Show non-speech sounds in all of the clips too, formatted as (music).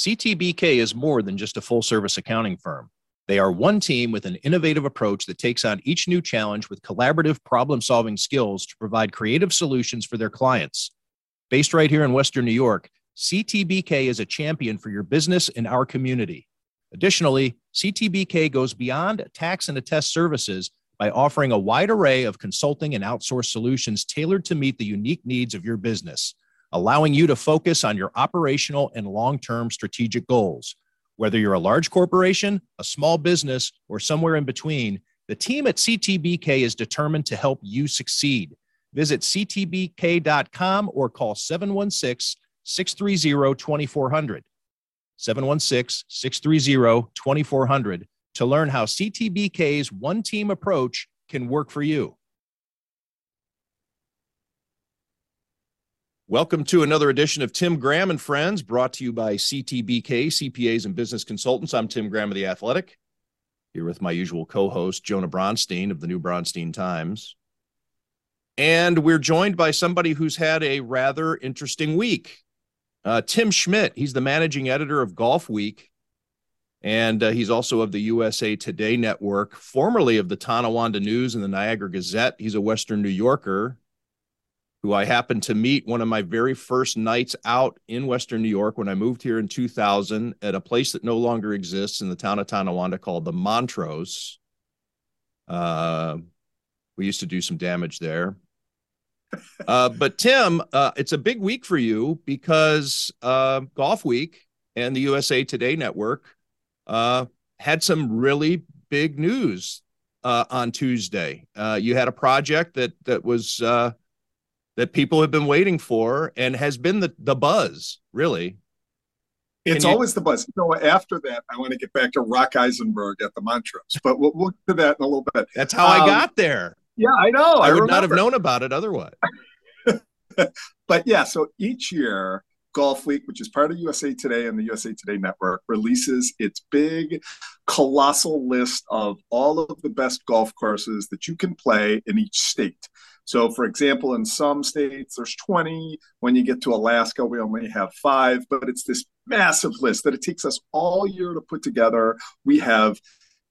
CTBK is more than just a full service accounting firm. They are one team with an innovative approach that takes on each new challenge with collaborative problem solving skills to provide creative solutions for their clients. Based right here in Western New York, CTBK is a champion for your business and our community. Additionally, CTBK goes beyond tax and attest services by offering a wide array of consulting and outsourced solutions tailored to meet the unique needs of your business, allowing you to focus on your operational and long term strategic goals. Whether you're a large corporation, a small business, or somewhere in between, the team at CTBK is determined to help you succeed. Visit ctbk.com or call 716 630 2400. 716 630 2400 to learn how CTBK's one team approach can work for you. Welcome to another edition of Tim Graham and Friends, brought to you by CTBK, CPAs and Business Consultants. I'm Tim Graham of The Athletic, here with my usual co host, Jonah Bronstein of the New Bronstein Times. And we're joined by somebody who's had a rather interesting week. Uh, Tim Schmitt, he's the managing editor of Golfweek, and uh, he's also of the USA Today Network, formerly of the Tonawanda News and the Niagara Gazette. He's a Western New Yorker who I happened to meet one of my very first nights out in Western New York when I moved here in 2000 at a place that no longer exists in the town of Tonawanda called the Montrose. Uh, we used to do some damage there. Uh, but Tim, uh, it's a big week for you because uh, Golfweek and the USA Today Network uh, had some really big news uh, on Tuesday. You had a project that that was that people have been waiting for and has been the, the buzz, really. It's you... always the buzz. So after that, I want to get back to Rock Eisenberg at the Montrose, but we'll, we'll to that in a little bit. That's how um, I got there. Yeah, I know. I, I would remember. not have known about it otherwise. (laughs) but yeah, so each year, Golfweek, which is part of USA Today and the USA Today Network, releases its big, colossal list of all of the best golf courses that you can play in each state. So, for example, in some states, there's 20. When you get to Alaska, we only have five, but it's this massive list that it takes us all year to put together. We have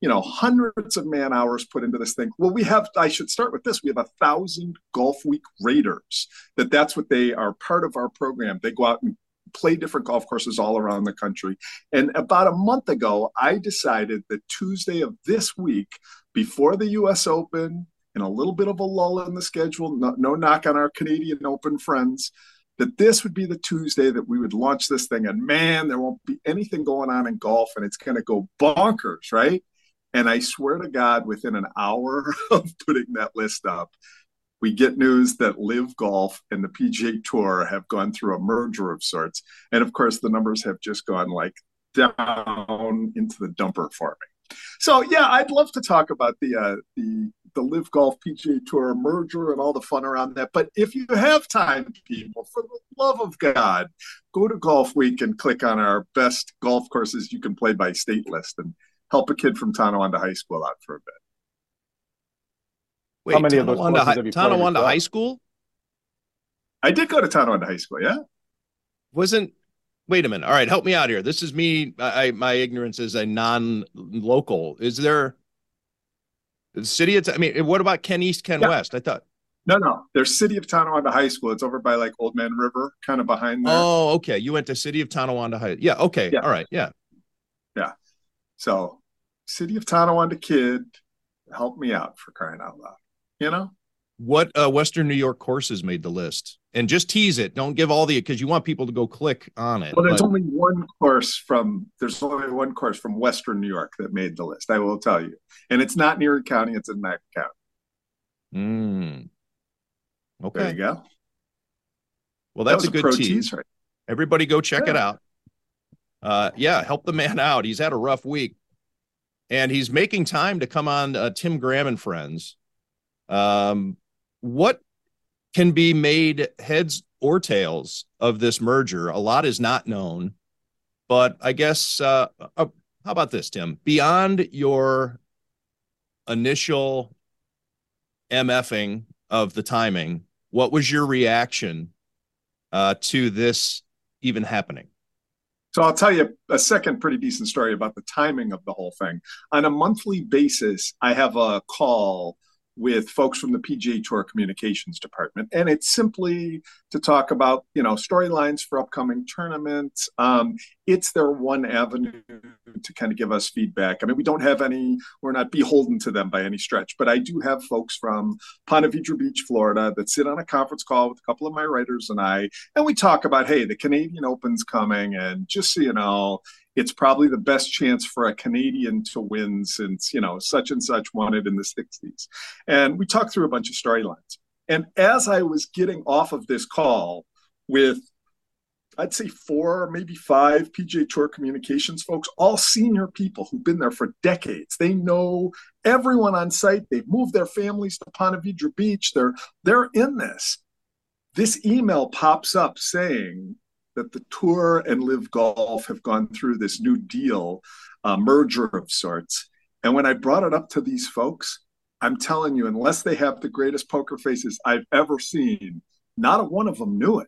you know hundreds of man hours put into this thing well we have i should start with this we have a thousand Golfweek raiders that that's what they are part of our program they go out and play different golf courses all around the country and about a month ago i decided that tuesday of this week before the us open and a little bit of a lull in the schedule, no, no knock on our Canadian Open friends, that this would be the Tuesday that we would launch this thing. And man, there won't be anything going on in golf and it's going to go bonkers, right? And I swear to God, within an hour (laughs) of putting that list up, we get news that LIV Golf and the PGA Tour have gone through a merger of sorts. And of course, the numbers have just gone like down into the dumper for me. So yeah, I'd love to talk about the uh, the the LIV Golf PGA Tour merger and all the fun around that. But if you have time, people, for the love of God, go to Golfweek and click on our best golf courses you can play by state list and help a kid from Tonawanda High School out for a bit. Wait, How many Tonawanda, of those High, have you Tonawanda High School? I did go to Tonawanda High School. Yeah. Wasn't wait a minute. All right, help me out here. This is me. I my ignorance is a non-local. Is there the city of, I mean, what about Ken East, Ken yeah. West? I thought. No, no. There's City of Tonawanda High School. It's over by like Old Man River, kind of behind there. Oh, okay. You went to City of Tonawanda High. Yeah. Okay. Yeah. All right. Yeah. Yeah. So, City of Tonawanda kid, help me out for crying out loud. You know? What uh, Western New York courses made the list? And just tease it. Don't give all the because you want people to go click on it. Well, there's but... only one course from there's only one course from Western New York that made the list. I will tell you, and it's not in Erie County; it's in Mack County. Hmm. Okay. There you go. Well, that's that a good a tease. Right? Everybody, go check yeah. it out. Uh, yeah, help the man out. He's had a rough week, and he's making time to come on uh, Tim Graham and Friends. Um, what can be made heads or tails of this merger. A lot is not known, but I guess uh, uh, how about this, Tim? Beyond your initial mfing of the timing, what was your reaction uh, to this even happening? So I'll tell you a second pretty decent story about the timing of the whole thing. On a monthly basis, I have a call with folks from the PGA Tour communications department, and it's simply to talk about you know storylines for upcoming tournaments. Um, it's their one avenue to kind of give us feedback. I mean, we don't have any; we're not beholden to them by any stretch. But I do have folks from Ponte Vedra Beach, Florida, that sit on a conference call with a couple of my writers and I, and we talk about, hey, the Canadian Open's coming, and just so you know, it's probably the best chance for a Canadian to win since, you know, such and such won it in the 60s. And we talked through a bunch of storylines. And as I was getting off of this call with, I'd say four, maybe five PGA Tour communications folks, all senior people who've been there for decades. They know everyone on site. They've moved their families to Ponte Vedra Beach. They're they're in this. This email pops up saying that the tour and LIV golf have gone through this new deal uh, merger of sorts. And when i brought it up to these folks i'm telling you unless they have the greatest poker faces i've ever seen not a one of them knew it.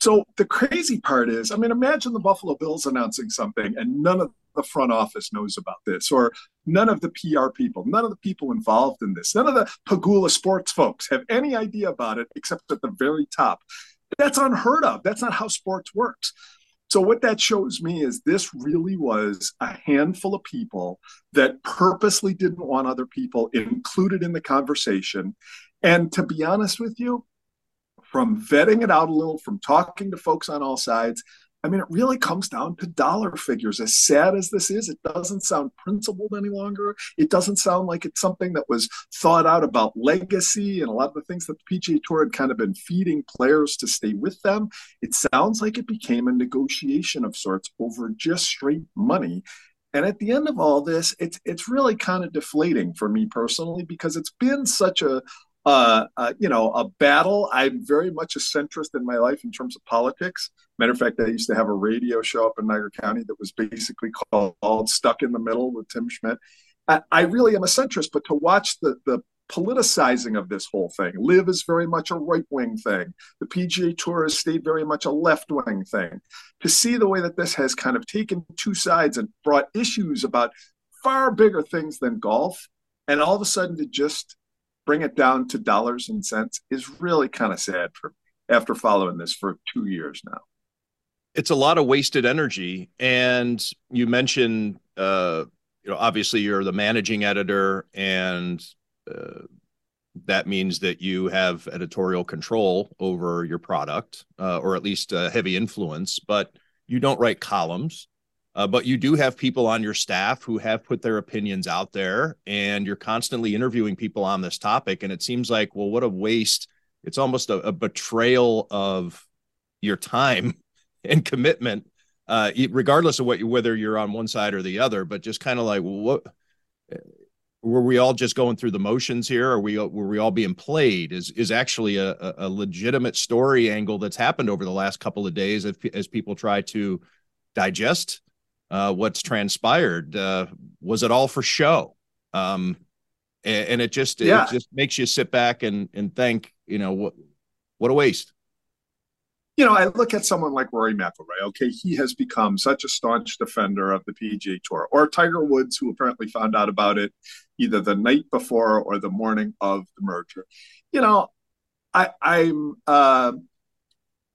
So the crazy part is i mean imagine the buffalo bills announcing something and none of the front office knows about this or none of the pr people none of the people involved in this none of the Pegula sports folks have any idea about it except at the very top that's unheard of. That's not how sports works. So, what that shows me is this really was a handful of people that purposely didn't want other people included in the conversation. And to be honest with you, from vetting it out a little, from talking to folks on all sides, I mean, it really comes down to dollar figures. As sad as this is, it doesn't sound principled any longer. It doesn't sound like it's something that was thought out about legacy and a lot of the things that the PGA Tour had kind of been feeding players to stay with them. It sounds like it became a negotiation of sorts over just straight money. And at the end of all this, it's it's really kind of deflating for me personally because it's been such a uh, uh, you know, a battle. I'm very much a centrist in my life in terms of politics. Matter of fact, I used to have a radio show up in Niagara County that was basically called "Stuck in the Middle" with Tim Schmitt. I, I really am a centrist, but to watch the the politicizing of this whole thing. LIV is very much a right wing thing. The PGA Tour has stayed very much a left wing thing. To see the way that this has kind of taken two sides and brought issues about far bigger things than golf, and all of a sudden to just bring it down to dollars and cents is really kind of sad for me after following this for two years now. It's a lot of wasted energy, and you mentioned, uh, you know, obviously you're the managing editor, and uh, that means that you have editorial control over your product, uh, or at least a heavy influence. But you don't write columns. Uh, but you do have people on your staff who have put their opinions out there, and you're constantly interviewing people on this topic. And it seems like, well, what a waste! It's almost a, a betrayal of your time (laughs) and commitment, uh, regardless of what you, whether you're on one side or the other. But just kind of like, what were we all just going through the motions here? Are we were we all being played? Is is actually a, a legitimate story angle that's happened over the last couple of days as, as people try to digest uh, what's transpired. Uh, was it all for show? Um, and, and, it just yeah. it just makes you sit back and and think, you know, what what a waste. You know, I look at someone like Rory McIlroy. Okay, he has become such a staunch defender of the PGA Tour, or Tiger Woods, who apparently found out about it either the night before or the morning of the merger. You know, I, I'm uh,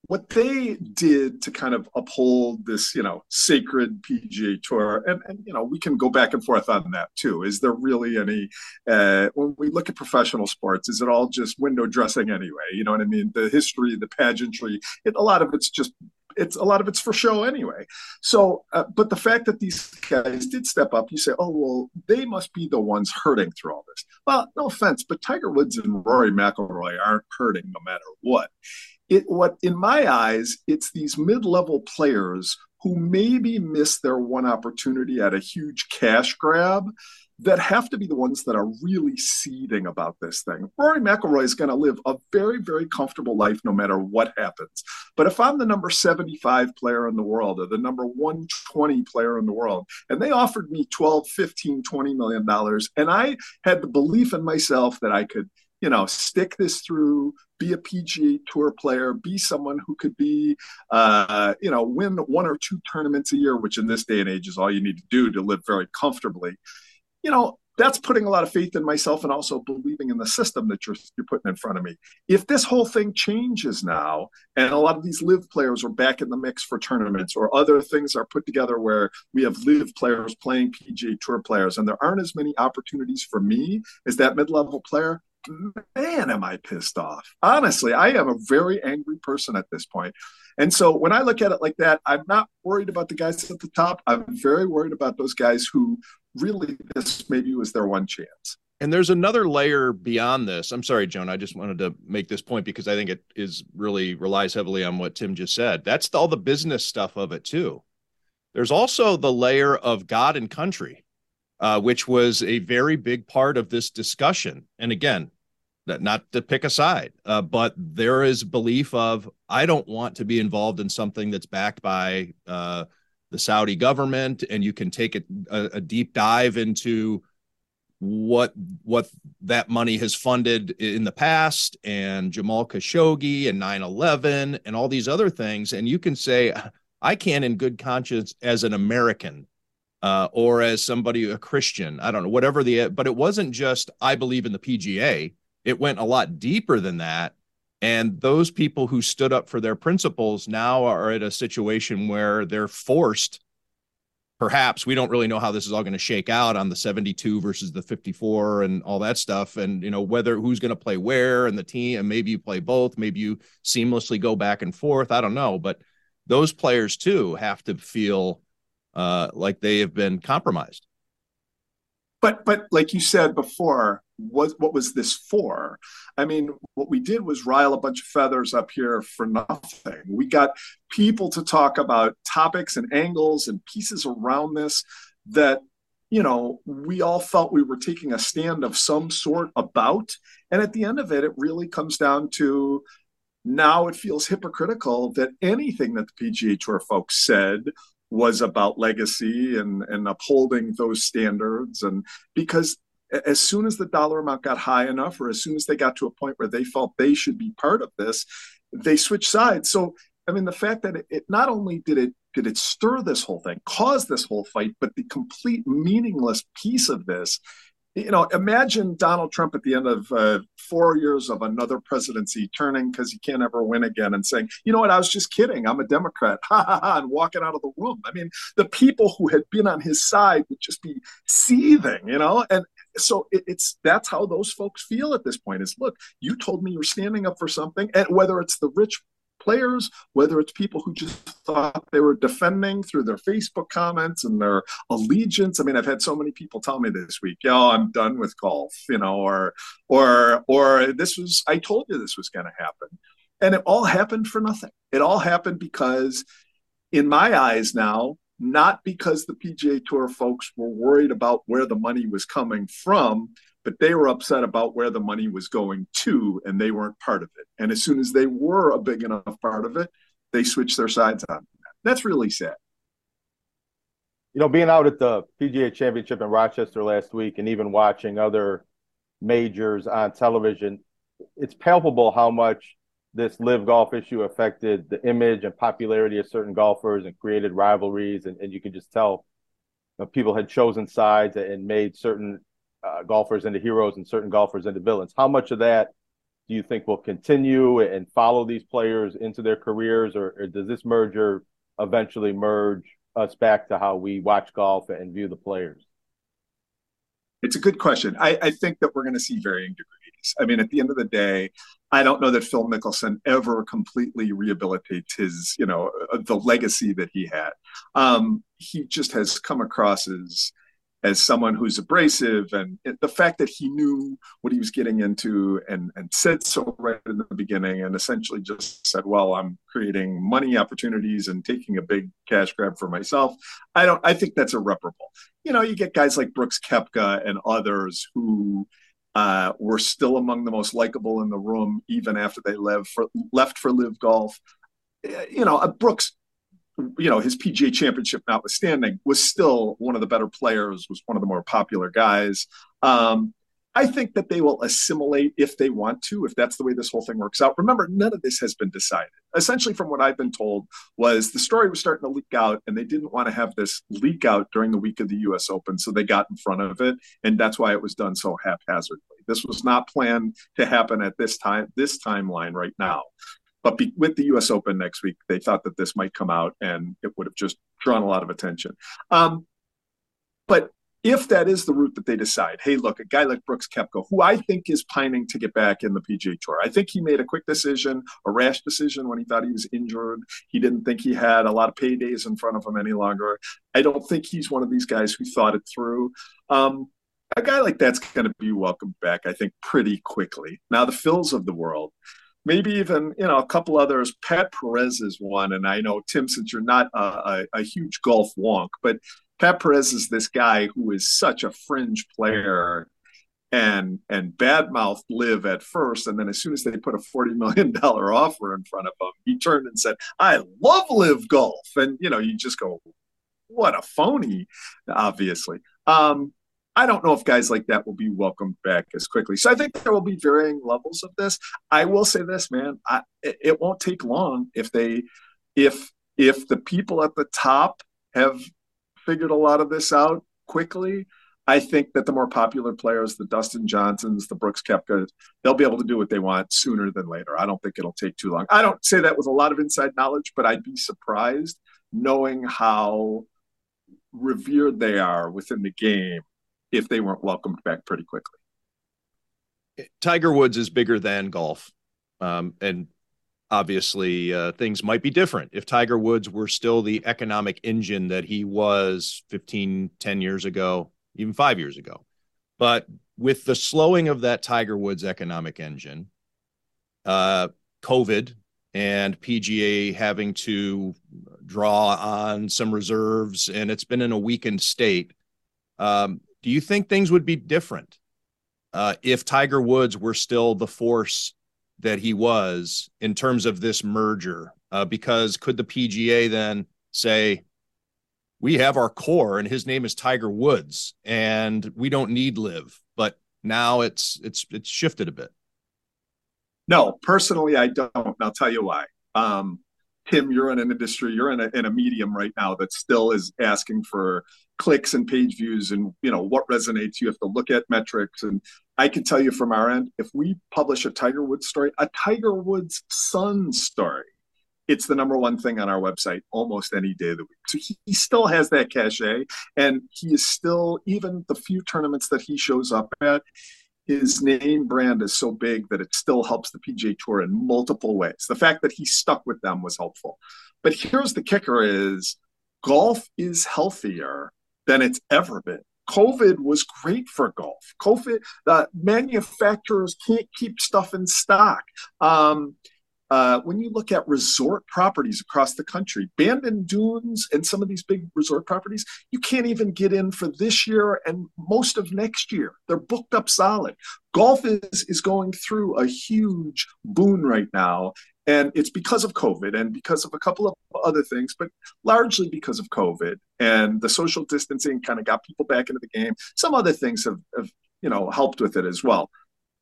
what they did to kind of uphold this, you know, sacred PGA Tour, and, and you know, we can go back and forth on that too. Is there really any, uh, when we look at professional sports, is it all just window dressing anyway? You know what I mean? The history, the pageantry, it, a lot of it's just it's a lot of it's for show anyway. So, uh, but the fact that these guys did step up, you say, oh well, they must be the ones hurting through all this. Well, no offense, but Tiger Woods and Rory McIlroy aren't hurting no matter what it what in my eyes it's these mid-level players who maybe miss their one opportunity at a huge cash grab that have to be the ones that are really seeding about this thing. Rory McIlroy is going to live a very, very comfortable life no matter what happens. But if I'm the number 75 player in the world or the number 120 player in the world, and they offered me 12, 15, 20 million dollars, and I had the belief in myself that I could you know, stick this through, be a PGA Tour player, be someone who could be, uh, you know, win one or two tournaments a year, which in this day and age is all you need to do to live very comfortably. You know, that's putting a lot of faith in myself and also believing in the system that you're you're putting in front of me. If this whole thing changes now, and a lot of these LIV players are back in the mix for tournaments, or other things are put together where we have LIV players playing PGA Tour players, and there aren't as many opportunities for me as that mid-level player, man, am I pissed off. Honestly, I am a very angry person at this point. And so when I look at it like that, I'm not worried about the guys at the top. I'm very worried about those guys who really this maybe was their one chance. And there's another layer beyond this. I'm sorry, Joan. I just wanted to make this point because I think it is really relies heavily on what Tim just said. That's all the business stuff of it too. There's also the layer of God and country, uh, which was a very big part of this discussion. And again, not to pick a side, uh, but there is belief of I don't want to be involved in something that's backed by uh, the Saudi government, and you can take a, a, deep dive into what what that money has funded in the past, and Jamal Khashoggi and 9/11 and all these other things, and you can say I can't, in good conscience, as an American. Uh, or as somebody a Christian, I don't know, whatever the, but it wasn't just I believe in the PGA it went a lot deeper than that. And those people who stood up for their principles now are at a situation where they're forced. Perhaps we don't really know how this is all going to shake out on the 72 versus the 54 and all that stuff. And, you know, whether who's going to play where and the team, and maybe you play both, maybe you seamlessly go back and forth. I don't know. But those players too have to feel uh, like they have been compromised. But, but like you said before, what what was this for? I mean, what we did was rile a bunch of feathers up here for nothing. We got people to talk about topics and angles and pieces around this that you know we all felt we were taking a stand of some sort about and at the end of it it really comes down to now it feels hypocritical that anything that the PGA Tour folks said was about legacy and, and upholding those standards and because as soon as the dollar amount got high enough, or as soon as they got to a point where they felt they should be part of this, they switched sides. So, I mean, the fact that it, it not only did it did it stir this whole thing, cause this whole fight, but the complete meaningless piece of this you know, imagine Donald Trump at the end of uh, four years of another presidency turning because he can't ever win again and saying, you know what, I was just kidding. I'm a Democrat, (laughs) ha ha ha, and walking out of the room. I mean, the people who had been on his side would just be seething, you know, and so it, it's that's how those folks feel at this point is look you told me you're standing up for something and whether it's the rich players, whether it's people who just thought they were defending through their Facebook comments and their allegiance. I mean, I've had so many people tell me this week, "Yo, I'm done with golf," you know, or or or this was I told you this was going to happen, and it all happened for nothing. It all happened because, in my eyes now, not because the PGA Tour folks were worried about where the money was coming from, but they were upset about where the money was going to, and they weren't part of it. And as soon as they were a big enough part of it, they switched their sides on that. That's really sad. You know, being out at the PGA Championship in Rochester last week and even watching other majors on television, it's palpable how much this LIV golf issue affected the image and popularity of certain golfers and created rivalries. And, and you can just tell you know, people had chosen sides and made certain uh, golfers into heroes and certain golfers into villains. How much of that do you think will continue and follow these players into their careers, or, or does this merger eventually merge us back to how we watch golf and view the players? It's a good question. I, I think that we're going to see varying degrees. I mean, at the end of the day, I don't know that Phil Mickelson ever completely rehabilitates his, you know, uh, the legacy that he had. Um, he just has come across as as someone who's abrasive and the fact that he knew what he was getting into and, and said so right in the beginning and essentially just said well i'm creating money opportunities and taking a big cash grab for myself. I don't i think that's irreparable. You know you get guys like brooks koepka and others who uh, were still among the most likable in the room even after they left for left for LIV golf you know uh, brooks you know, his PGA championship notwithstanding, was still one of the better players, was one of the more popular guys. Um, I think that they will assimilate if they want to, if that's the way this whole thing works out. Remember, none of this has been decided. Essentially, from what I've been told, was the story was starting to leak out, and they didn't want to have this leak out during the week of the U.S. Open, so they got in front of it, and that's why it was done so haphazardly. This was not planned to happen at this time, this timeline right now. But be, with the U.S. Open next week, they thought that this might come out, and it would have just drawn a lot of attention. Um, but if that is the route that they decide, hey, look, a guy like Brooks Koepka, who I think is pining to get back in the PGA Tour, I think he made a quick decision, a rash decision when he thought he was injured. He didn't think he had a lot of paydays in front of him any longer. I don't think he's one of these guys who thought it through. Um, a guy like that's going to be welcomed back, I think, pretty quickly. Now, the Phils of the world, maybe even you know a couple others. Pat Perez is one, and I know Tim, since you're not a, a, a huge golf wonk, but Pat Perez is this guy who is such a fringe player and and badmouth LIV at first and then as soon as they put a 40 million dollar offer in front of him he turned and said i love LIV golf and you know you just go what a phony obviously um i don't know if guys like that will be welcomed back as quickly so i think there will be varying levels of this i will say this man I, it, won't take long if they if if the people at the top have figured a lot of this out quickly. I think that the more popular players, the Dustin Johnsons, the Brooks Koepkas, they'll be able to do what they want sooner than later. I don't think it'll take too long. I don't say that with a lot of inside knowledge, but I'd be surprised knowing how revered they are within the game if they weren't welcomed back pretty quickly. Tiger Woods is bigger than golf. Um, and obviously uh, things might be different if tiger woods were still the economic engine that he was 15 10 years ago even five years ago but with the slowing of that tiger woods economic engine uh, covid and pga having to draw on some reserves and it's been in a weakened state um, do you think things would be different uh, if tiger woods were still the force that he was in terms of this merger? Uh, because could the PGA then say, we have our core and his name is Tiger Woods and we don't need LIV, but now it's it's it's shifted a bit. No, personally, I don't. I'll tell you why. Um, Tim, you're in an industry, you're in a, in a medium right now that still is asking for clicks and page views and you know what resonates. You have to look at metrics and I can tell you from our end, if we publish a Tiger Woods story, a Tiger Woods son story, it's the number one thing on our website almost any day of the week. So he, he, still has that cachet, and he is still even the few tournaments that he shows up at. His name brand is so big that it still helps the PGA Tour in multiple ways. The fact that he stuck with them was helpful. But here's the kicker: is golf is healthier than it's ever been. COVID was great for golf. COVID, the manufacturers can't keep stuff in stock. Um, uh, when you look at resort properties across the country, Bandon Dunes and some of these big resort properties, you can't even get in for this year and most of next year. They're booked up solid. Golf is, is going through a huge boon right now. And it's because of COVID and because of a couple of other things, but largely because of COVID and the social distancing kind of got people back into the game. Some other things have, have you know, helped with it as well.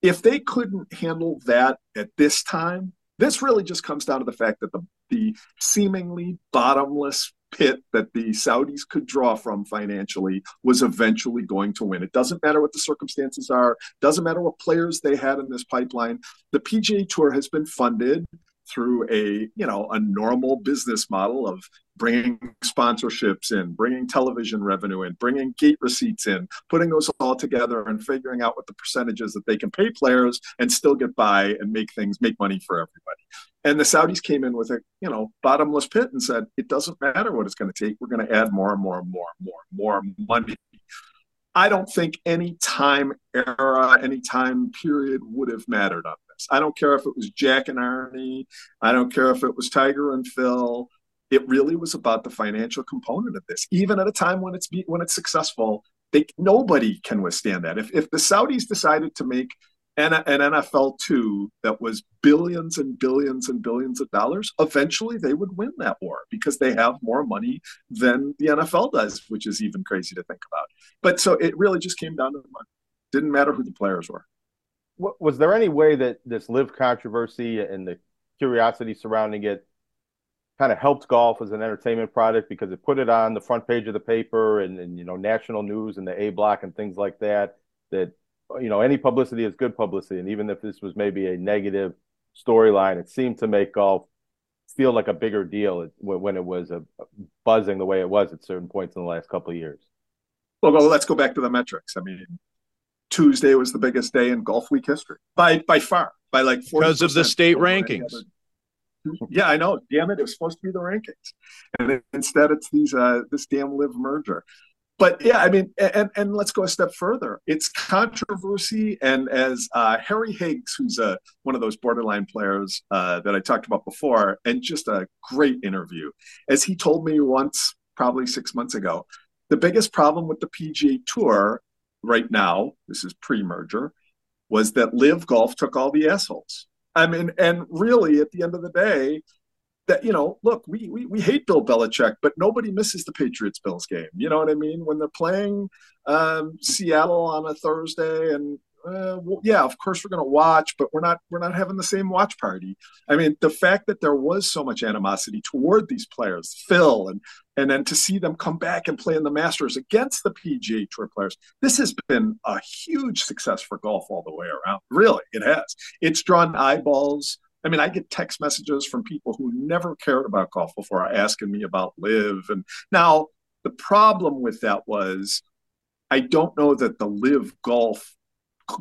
If they couldn't handle that at this time, this really just comes down to the fact that the, the seemingly bottomless pit that the Saudis could draw from financially was eventually going to win. It doesn't matter what the circumstances are, doesn't matter what players they had in this pipeline. The PGA Tour has been funded through a you know a normal business model of bringing sponsorships in bringing television revenue in bringing gate receipts in putting those all together and figuring out what the percentages that they can pay players and still get by and make things make money for everybody. And the saudis came in with a you know bottomless pit and said it doesn't matter what it's going to take. We're going to add more and more and more and more and more money. I don't think any time era, any time period would have mattered on I don't care if it was Jack and Arnie. I don't care if it was Tiger and Phil. It really was about the financial component of this. Even at a time when it's when it's successful, they, nobody can withstand that. If if the Saudis decided to make an, an NFL two that was billions and billions and billions of dollars, eventually they would win that war because they have more money than the NFL does, which is even crazy to think about. But so it really just came down to the money. Didn't matter who the players were. Was there any way that this LIV controversy and the curiosity surrounding it kind of helped golf as an entertainment product because it put it on the front page of the paper and, and you know national news and the A block and things like that. That you know any publicity is good publicity, and even if this was maybe a negative storyline, it seemed to make golf feel like a bigger deal when it was a buzzing the way it was at certain points in the last couple of years. Well, well, let's go back to the metrics. I mean, Tuesday was the biggest day in Golfweek history by by far by like because of the state rankings. Yeah, I know. Damn it, it was supposed to be the rankings, and instead it's these uh this damn LIV merger. But yeah, I mean, and and let's go a step further. It's controversy, and as uh, Harry Higgs, who's a uh, one of those borderline players uh, that I talked about before, and just a great interview, as he told me once, probably six months ago, the biggest problem with the PGA Tour right now, this is pre-merger, was that LIV Golf took all the assholes. I mean, and really, at the end of the day, that you know, look, we we we hate Bill Belichick, but nobody misses the Patriots Bills game. You know what I mean? When they're playing um, Seattle on a Thursday, and uh, well, yeah, of course we're going to watch, but we're not we're not having the same watch party. I mean, the fact that there was so much animosity toward these players, Phil, and and then to see them come back and play in the Masters against the PGA Tour players, this has been a huge success for golf all the way around. Really, it has. It's drawn eyeballs. I mean, I get text messages from people who never cared about golf before asking me about LIV. And now the problem with that was I don't know that the LIV golf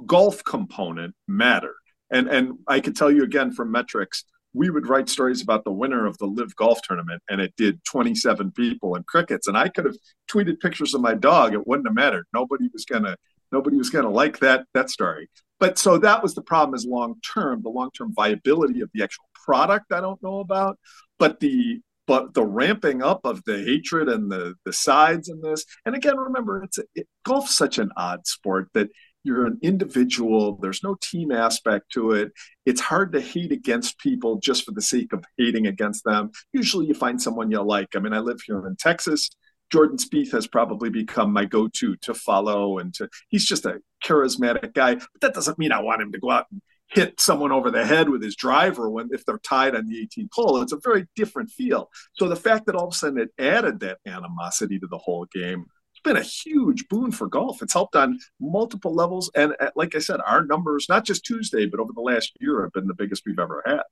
golf component mattered. And and I could tell you again from metrics, we would write stories about the winner of the LIV golf tournament and it did 27 people and crickets. And i could have tweeted pictures of my dog it wouldn't have mattered. Nobody was gonna nobody was gonna like that that story. But so that was the problem is long term the long term viability of the actual product i don't know about but the but the ramping up of the hatred and the the sides in this. And again remember it's it, golf's such an odd sport that you're an individual there's no team aspect to it. It's hard to hate against people just for the sake of hating against them. Usually you find someone you like. I mean i live here in texas. Jordan Spieth has probably become my go-to to follow and to he's just a charismatic guy but that doesn't mean i want him to go out and hit someone over the head with his driver when if they're tied on the 18th hole it's a very different feel. So the fact that all of a sudden it added that animosity to the whole game been a huge boon for golf. It's helped on multiple levels. And uh, like I said, our numbers, not just Tuesday, but over the last year, have been the biggest we've ever had.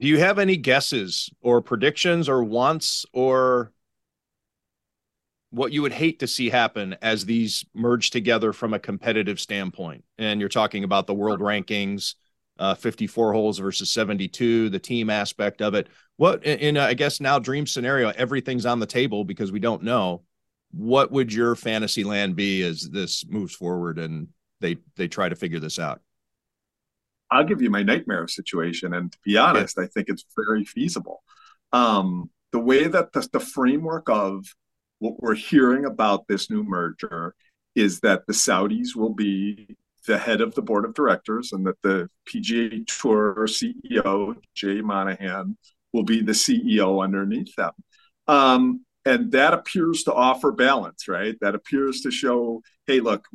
Do you have any guesses or predictions or wants or what you would hate to see happen as these merge together from a competitive standpoint? And you're talking about the world rankings, uh, 54 holes versus 72, the team aspect of it. What in, in I guess now dream scenario, everything's on the table because we don't know what would your fantasy land be as this moves forward and they they try to figure this out? I'll give you my nightmare situation, and to be honest, yeah. I think it's very feasible. Um, the way that the, the framework of what we're hearing about this new merger is that the Saudis will be the head of the board of directors, and that the PGA Tour CEO Jay Monahan will be the CEO underneath them. Um, and that appears to offer balance, right? That appears to show, hey, look,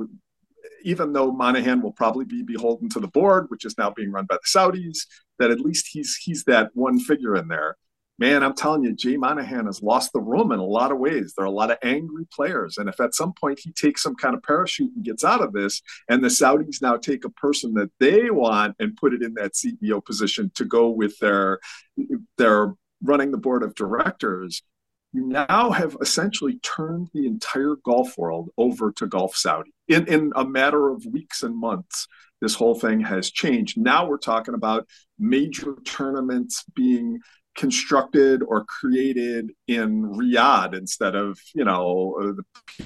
even though Monahan will probably be beholden to the board, which is now being run by the Saudis, that at least he's he's that one figure in there. Man, I'm telling you, Jay Monahan has lost the room in a lot of ways. There are a lot of angry players. And if at some point he takes some kind of parachute and gets out of this, and the Saudis now take a person that they want and put it in that CEO position to go with their their running the board of directors, you now have essentially turned the entire golf world over to Golf Saudi. In, in a matter of weeks and months, this whole thing has changed. Now we're talking about major tournaments being constructed or created in Riyadh instead of, you know, the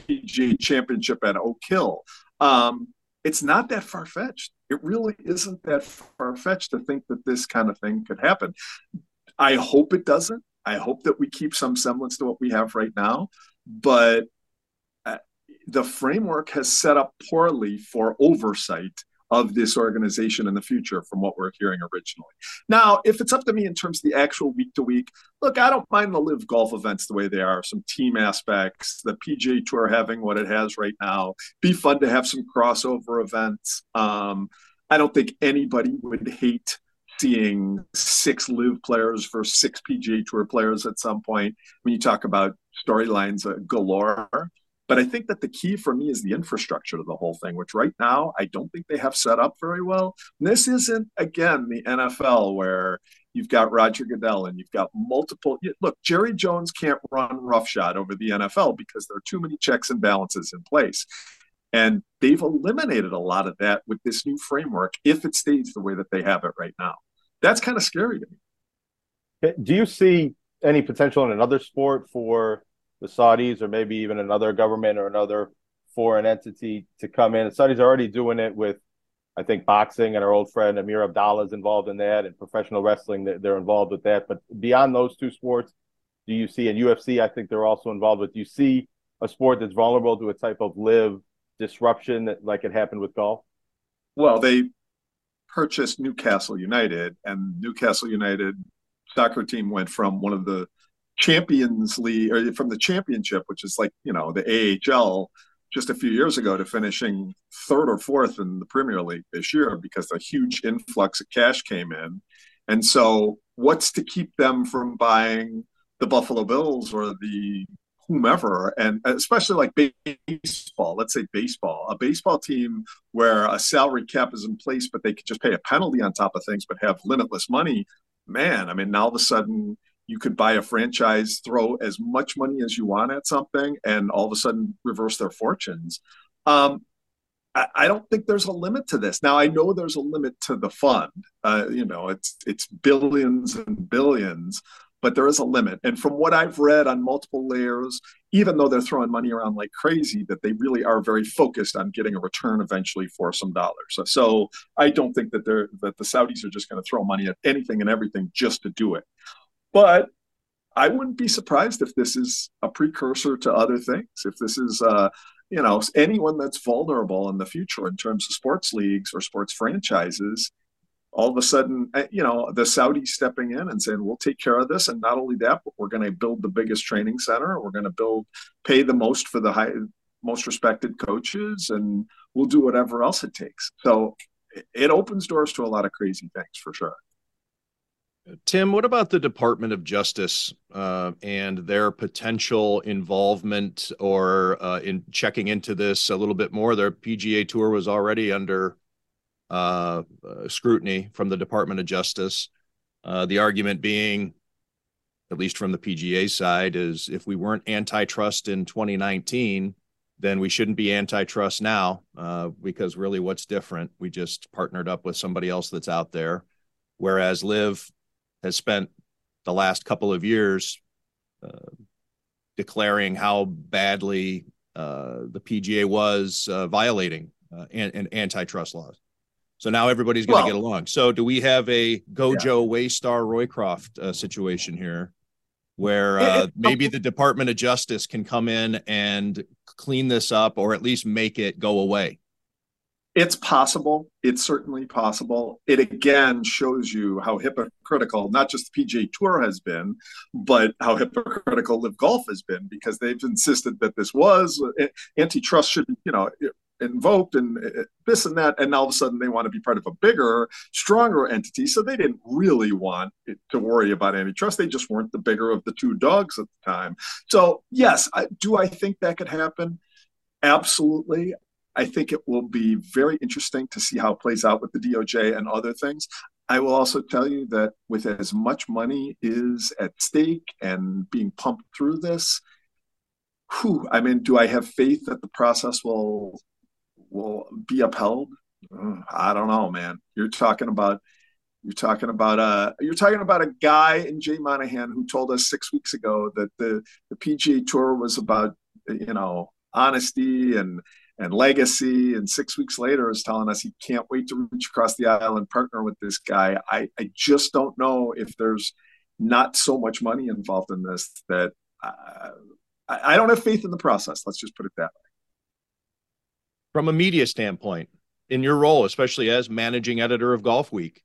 PGA Championship at Oak Hill. Um, it's not that far fetched. It really isn't that far fetched to think that this kind of thing could happen. I hope it doesn't. I hope that we keep some semblance to what we have right now, but uh, the framework has set up poorly for oversight of this organization in the future from what we're hearing originally. Now, if it's up to me in terms of the actual week to week, look, I don't mind the LIV golf events the way they are, some team aspects, the PGA Tour having what it has right now. Be fun to have some crossover events. Um, I don't think anybody would hate seeing six LIV players versus six PGA Tour players at some point when you talk about storylines uh, galore. But I think that the key for me is the infrastructure of the whole thing, which right now I don't think they have set up very well. And this isn't, again, the NFL where you've got Roger Goodell and you've got multiple. Look, Jerry Jones can't run roughshod over the NFL because there are too many checks and balances in place. And they've eliminated a lot of that with this new framework if it stays the way that they have it right now. That's kind of scary to me. Do you see any potential in another sport for the Saudis or maybe even another government or another foreign entity to come in. The Saudis are already doing it with, I think, boxing, and our old friend Amir Abdallah is involved in that, and professional wrestling, they're involved with that. But beyond those two sports, do you see, and UFC, I think they're also involved with, do you see a sport that's vulnerable to a type of LIV disruption that, like it happened with golf? Well, they purchased Newcastle United, and Newcastle United soccer team went from one of the Champions League or from the championship, which is like, you know, the AHL just a few years ago to finishing third or fourth in the Premier League this year because a huge influx of cash came in. And so, what's to keep them from buying the Buffalo Bills or the whomever, and especially like baseball, let's say baseball, a baseball team where a salary cap is in place, but they could just pay a penalty on top of things, but have limitless money. Man, I mean, now all of a sudden you could buy a franchise, throw as much money as you want at something, and all of a sudden reverse their fortunes. Um, I, don't think there's a limit to this. Now I know there's a limit to the fund. Uh, you know, it's it's billions and billions, but there is a limit. And from what I've read on multiple layers, even though they're throwing money around like crazy, that they really are very focused on getting a return eventually for some dollars. So, so I don't think that they're that the Saudis are just going to throw money at anything and everything just to do it. But I wouldn't be surprised if this is a precursor to other things. If this is, uh, you know, anyone that's vulnerable in the future in terms of sports leagues or sports franchises, all of a sudden, eh, you know, the Saudis stepping in and saying, we'll take care of this. And not only that, but we're going to build the biggest training center. We're going to build, pay the most for the high, most respected coaches, and we'll do whatever else it takes. So it opens doors to a lot of crazy things for sure. Tim, what about the Department of Justice uh, and their potential involvement or uh, in checking into this a little bit more? Their PGA Tour was already under uh, uh, scrutiny from the Department of Justice. Uh, the argument being, at least from the PGA side, is if we weren't antitrust in 2019, then we shouldn't be antitrust now uh, because really what's different? We just partnered up with somebody else that's out there. Whereas LIV has spent the last couple of years uh, declaring how badly uh, the PGA was violating and, antitrust laws. So now everybody's going to well, get along. So do we have a Gojo yeah. Waystar Roycroft uh, situation here, where uh, maybe the Department of Justice can come in and clean this up, or at least make it go away? it's possible. It's certainly possible. It again shows you how hypocritical not just the PGA Tour has been, but how hypocritical LIV Golf has been because they've insisted that this was uh, antitrust should, you know, invoked and uh, this and that, and all of a sudden they want to be part of a bigger, stronger entity. So they didn't really want to worry about antitrust. They just weren't the bigger of the two dogs at the time. So yes, I, do I think that could happen? Absolutely. I think it will be very interesting to see how it plays out with the DOJ and other things. I will also tell you that with as much money is at stake and being pumped through this, whew, I mean, do I have faith that the process will will be upheld? I don't know, man. You're talking about you're talking about uh, you're talking about a guy in Jay Monahan who told us six weeks ago that the the PGA Tour was about you know honesty and and legacy. And six weeks later is telling us he can't wait to reach across the aisle and partner with this guy. I, I just don't know if there's not so much money involved in this that uh, I, I don't have faith in the process. Let's just put it that way. From a media standpoint, in your role, especially as managing editor of Golfweek.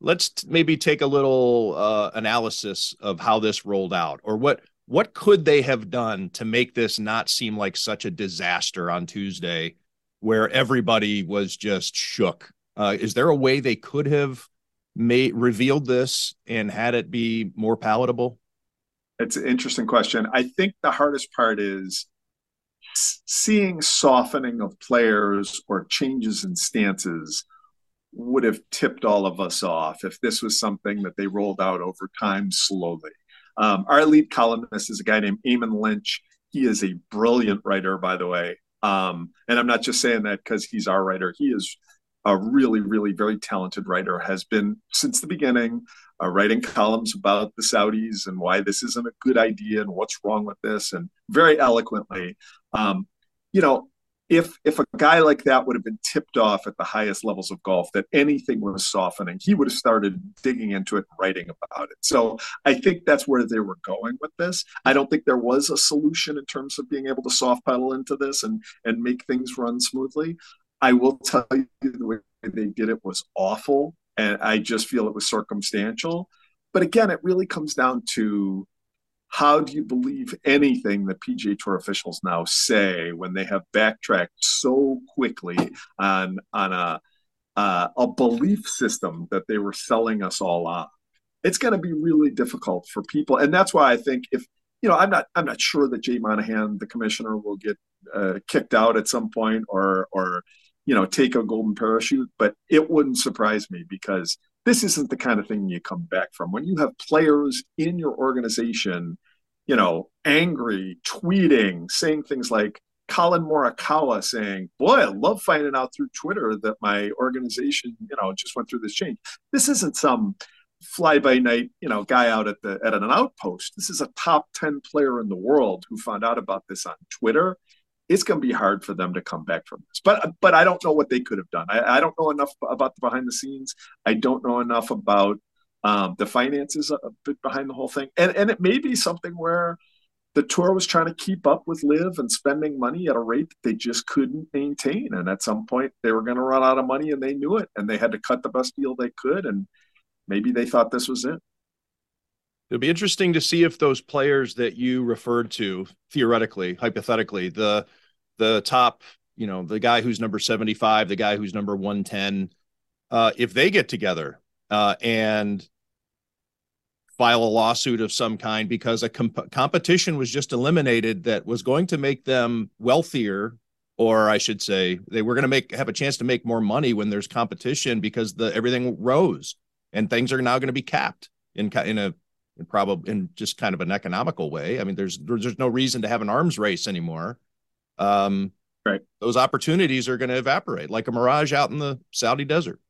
Let's t- maybe take a little uh, analysis of how this rolled out, or what what could they have done to make this not seem like such a disaster on Tuesday, where everybody was just shook. Uh, is there a way they could have made revealed this and had it be more palatable? It's an interesting question. I think the hardest part is seeing softening of players or changes in stances would have tipped all of us off if this was something that they rolled out over time slowly. Um, our lead columnist is a guy named Eamon Lynch. He is a brilliant writer, by the way. Um, and I'm not just saying that because he's our writer. He is a really, really very talented writer, has been since the beginning, uh, writing columns about the Saudis and why this isn't a good idea and what's wrong with this, and very eloquently. Um, you know, if if a guy like that would have been tipped off at the highest levels of golf that anything was softening, he would have started digging into it and writing about it. So I think that's where they were going with this. I don't think there was a solution in terms of being able to soft pedal into this and and make things run smoothly. I will tell you the way they did it was awful, and I just feel it was circumstantial. But again, it really comes down to how do you believe anything the PGA Tour officials now say when they have backtracked so quickly on on a uh, a belief system that they were selling us all on? It's going to be really difficult for people, and that's why I think if you know, I'm not I'm not sure that Jay Monahan, the commissioner, will get uh, kicked out at some point or or you know take a golden parachute, but it wouldn't surprise me because this isn't the kind of thing you come back from. When you have players in your organization you know angry tweeting saying things like Collin Morikawa saying boy i love finding out through twitter that my organization you know just went through this change. This isn't some fly by night you know guy out at the at an outpost. This is a top 10 player in the world who found out about this on twitter it's going to be hard for them to come back from this. But but I don't know what they could have done. I, I don't know enough about the behind the scenes. I don't know enough about um, the finances behind the whole thing. And and it may be something where the tour was trying to keep up with LIV and spending money at a rate that they just couldn't maintain. And at some point, they were going to run out of money, and they knew it, and they had to cut the best deal they could. And maybe they thought this was it. It'll be interesting to see if those players that you referred to, theoretically, hypothetically, the the top, you know, the guy who's number 75, the guy who's number 110, uh, if they get together uh, and file a lawsuit of some kind because a comp- competition was just eliminated that was going to make them wealthier or I should say they were going to make have a chance to make more money when there's competition because the everything rose and things are now going to be capped in in a in probably in just kind of an economical way. I mean, there's there's no reason to have an arms race anymore. Um, right. Those opportunities are going to evaporate like a mirage out in the Saudi desert.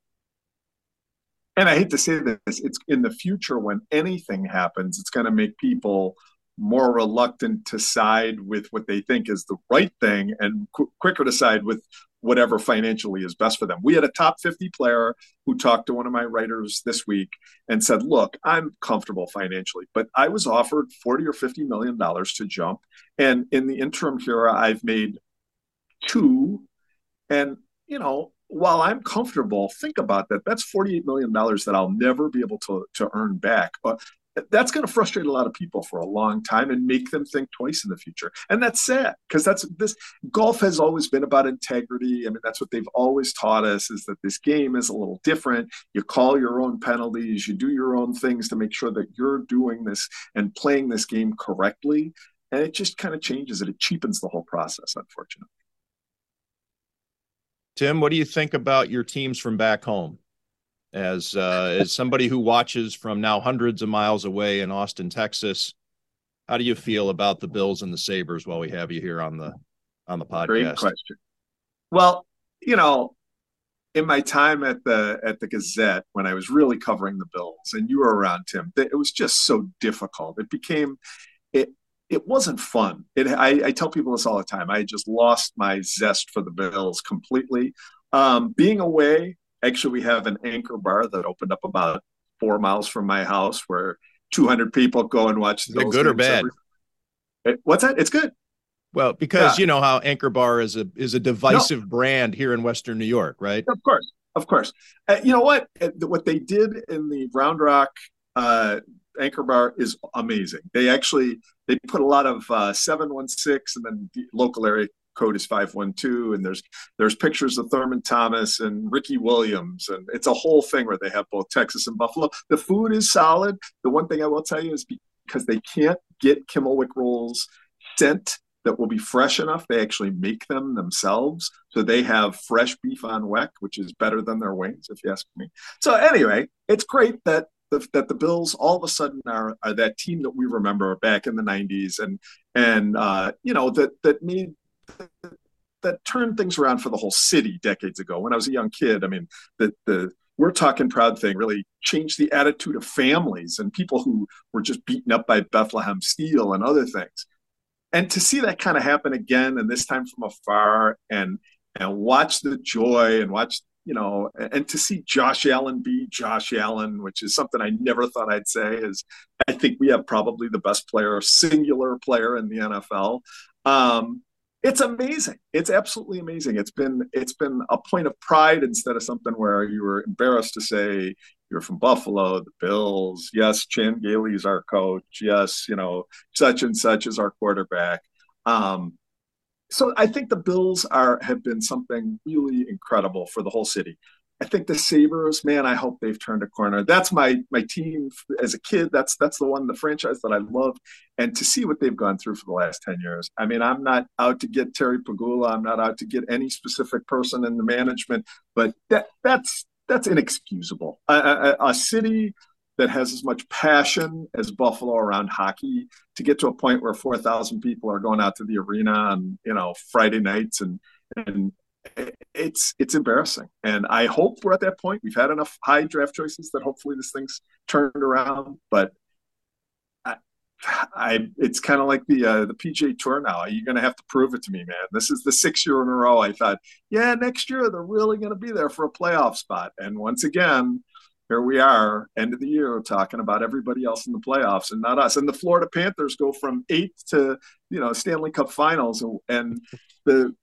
And I hate to say this, it's in the future when anything happens, it's going to make people more reluctant to side with what they think is the right thing and qu- quicker to side with whatever financially is best for them. We had a top 50 player who talked to one of my writers this week and said, Look, I'm comfortable financially, but I was offered 40 or 50 million dollars to jump. And in the interim here, I've made two. And, you know, while I'm comfortable, think about that. That's $48 million that I'll never be able to, to earn back. But that's going to frustrate a lot of people for a long time and make them think twice in the future. And that's sad because that's this golf has always been about integrity. I mean, that's what they've always taught us is that this game is a little different. You call your own penalties, you do your own things to make sure that you're doing this and playing this game correctly. And it just kind of changes it. It cheapens the whole process, unfortunately. Tim, what do you think about your teams from back home? As uh, as somebody who watches from now hundreds of miles away in Austin, Texas. How do you feel about the Bills and the Sabres while we have you here on the on the podcast? Great question. Well, you know, in my time at the at the Gazette when I was really covering the Bills, and you were around, Tim, it was just so difficult. It became it it wasn't fun. It I, I tell people this all the time. I just lost my zest for the Bills completely. Um, being away Actually, we have an anchor bar that opened up about four miles from my house where 200 people go and watch. The good or bad? Every... What's that? It's good. Well, because yeah. you know how Anchor Bar is a is a divisive no. brand here in Western New York, right? Of course, of course. Uh, you know what? Uh, what they did in the Round Rock uh, Anchor Bar is amazing. They actually they put a lot of uh, seven one six and then the local area code is 512 and there's there's pictures of Thurman Thomas and Ricky Williams and it's a whole thing where they have both Texas and Buffalo. The food is solid. The one thing I will tell you is because they can't get kummelweck rolls sent that will be fresh enough. They actually make them themselves. So they have fresh beef on weck, which is better than their wings, if you ask me. So anyway, it's great that the, that the Bills all of a sudden are, are that team that we remember back in the 90s and and uh, you know that that made that turned things around for the whole city decades ago. When I was a young kid, I mean, the the we're talking proud thing really changed the attitude of families and people who were just beaten up by Bethlehem Steel and other things. And to see that kind of happen again, and this time from afar, and and watch the joy and watch you know, and to see Josh Allen be Josh Allen, which is something I never thought I'd say, is I think we have probably the best player, singular player in the NFL. Um, it's amazing. It's absolutely amazing. It's been it's been a point of pride instead of something where you were embarrassed to say you're from Buffalo, the Bills. Yes, Chan Gailey is our coach. Yes, you know such and such is our quarterback. Um, so I think the Bills are have been something really incredible for the whole city. I think the Sabres, man, I hope they've turned a corner. That's my my team as a kid. That's that's the one, the franchise that I love. And to see what they've gone through for the last 10 years. I mean, I'm not out to get Terry Pegula. I'm not out to get any specific person in the management, but that that's that's inexcusable. A, a, a city that has as much passion as Buffalo around hockey to get to a point where 4,000 people are going out to the arena on, you know, Friday nights and, and it's it's embarrassing. And I hope we're at that point. We've had enough high draft choices that hopefully this thing's turned around. But I, I it's kind of like the uh, the PGA Tour now. You're going to have to prove it to me, man. This is the sixth year in a row. I thought, yeah, next year they're really going to be there for a playoff spot. And once again, here we are, end of the year, talking about everybody else in the playoffs and not us. And the Florida Panthers go from eighth to you know Stanley Cup Finals, and the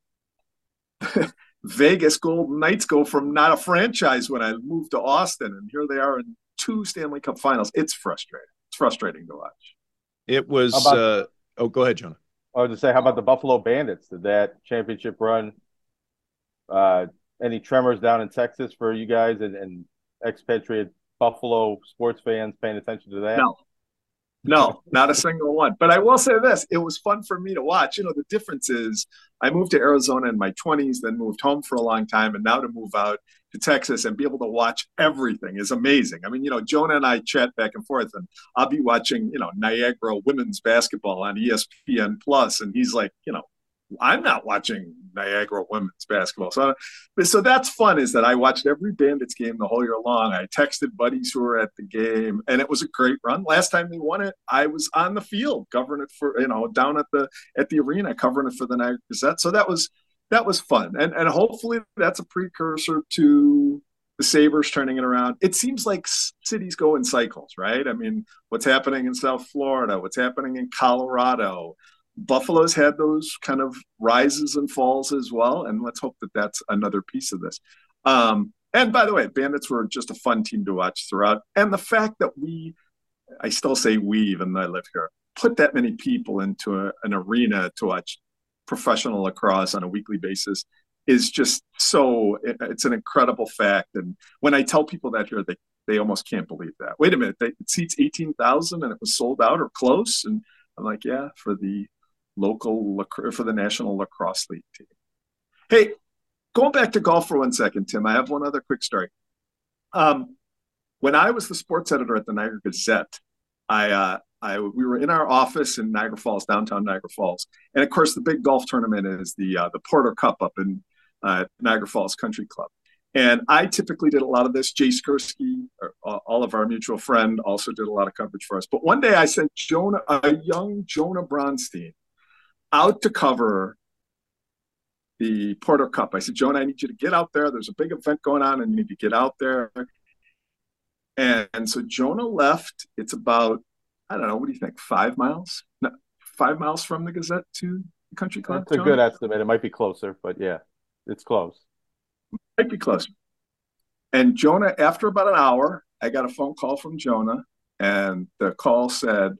(laughs) Vegas Golden Knights go from not a franchise when I moved to Austin, and here they are in two Stanley Cup Finals. It's frustrating. It's frustrating to watch. It was. About, uh, oh, go ahead, Jonah. I was to say, how about the Buffalo Bandits? Did that championship run? Uh, any tremors down in Texas for you guys and, and expatriate Buffalo sports fans paying attention to that? No, no, not a single one. But I will say this: it was fun for me to watch. You know, the difference is I moved to Arizona in my 20s, then moved home for a long time, and now to move out to Texas and be able to watch everything is amazing. I mean, you know, Jonah and I chat back and forth, and I'll be watching, you know, Niagara women's basketball on ESPN Plus, and he's like, you know, I'm not watching Niagara women's basketball. So, so that's fun. Is that I watched every Bandits game the whole year long. I texted buddies who were at the game, and it was a great run. Last time they won it, I was on the field covering it for you know down at the at the arena covering it for the Niagara Gazette. So that was that was fun, and and hopefully that's a precursor to the Sabres turning it around. It seems like cities go in cycles, right? I mean, what's happening in South Florida, what's happening in Colorado Buffalo's had those kind of rises and falls as well, and let's hope that that's another piece of this. Um, and by the way, Bandits were just a fun team to watch throughout, and the fact that we, I still say we, even though I live here, put that many people into a, an arena to watch professional lacrosse on a weekly basis is just so it's an incredible fact. And when i tell people that here they they almost can't believe that. Wait a minute they, it seats 18000 and it was sold out or close? And i'm like yeah for the local for the National Lacrosse League team. Hey, going back to golf for one second, Tim, I have one other quick story. Um, when I was the sports editor at the Niagara Gazette, I, uh, I we were in our office in Niagara Falls, downtown Niagara Falls, and of course the big golf tournament is the uh, the Porter Cup up in uh, Niagara Falls Country Club. And I typically did a lot of this. Jay Skurski, all of our mutual friend, also did a lot of coverage for us. But one day I sent Jonah, a young Jonah Bronstein, out to cover the Porter Cup. I said, Joan, I need you to get out there. There's a big event going on and you need to get out there. And, and so Jonah left. It's about, I don't know, what do you think, five miles? No, five miles from the Gazette to the Country Club. That's a John? good estimate. It might be closer, but yeah, it's close. Might be closer. And Jonah, after about an hour, I got a phone call from Jonah, and the call said,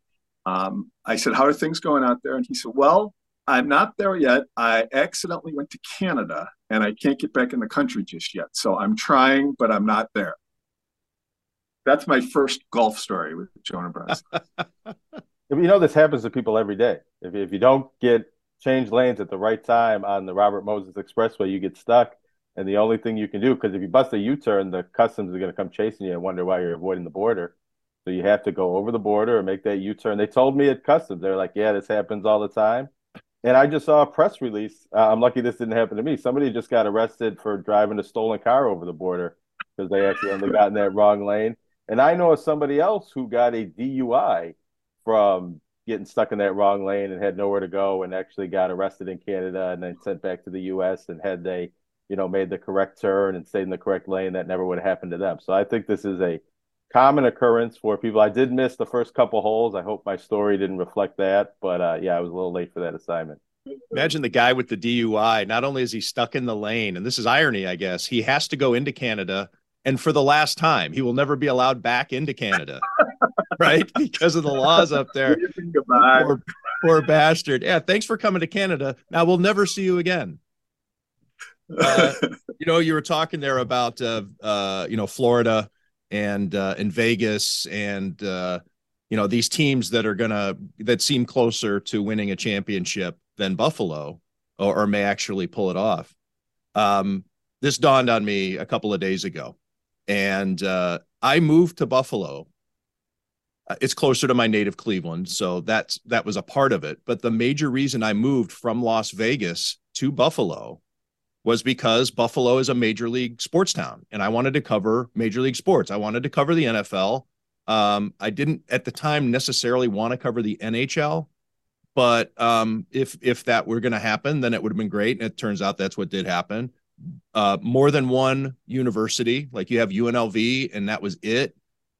um, I said, How are things going out there? And he said, Well, I'm not there yet. I accidentally went to Canada and I can't get back in the country just yet. So I'm trying, but I'm not there. That's my first golf story with Jonah Bronstein. (laughs) You know, this happens to people every day. If, if you don't get change lanes at the right time on the Robert Moses Expressway, you get stuck. And the only thing you can do, because if you bust a U turn, the customs are going to come chasing you and wonder why you're avoiding the border. So you have to go over the border and make that U turn. They told me at customs, they're like, yeah, this happens all the time. And I just saw a press release. Uh, I'm lucky this didn't happen to me. Somebody just got arrested for driving a stolen car over the border because they accidentally got in that wrong lane. And I know of somebody else who got a DUI from getting stuck in that wrong lane and had nowhere to go and actually got arrested in Canada and then sent back to the US and had they, you know, made the correct turn and stayed in the correct lane, that never would have happened to them. So I think this is a common occurrence for people. I did miss the first couple holes. I hope my story didn't reflect that, but uh, yeah, I was a little late for that assignment. Imagine the guy with the DUI. Not only is he stuck in the lane, and this is irony, I guess, he has to go into Canada, and for the last time, he will never be allowed back into Canada, (laughs) right? Because of the laws up there. Goodbye. Poor, poor bastard. Yeah, thanks for coming to Canada. Now we'll never see you again. Uh, (laughs) you know, you were talking there about uh, uh, you know Florida and uh, in Vegas and uh, you know these teams that are gonna that seem closer to winning a championship than Buffalo or, or may actually pull it off. Um, this dawned on me a couple of days ago, and uh, I moved to Buffalo. Uh, It's closer to my native Cleveland, so that's that was a part of it. But the major reason I moved from Las Vegas to Buffalo was because Buffalo is a major league sports town and I wanted to cover major league sports. I wanted to cover the NFL. Um, I didn't at the time necessarily want to cover the NHL, but um, if if that were going to happen, then it would have been great. And it turns out that's what did happen. Uh, more than one university, like you have UNLV, and that was it.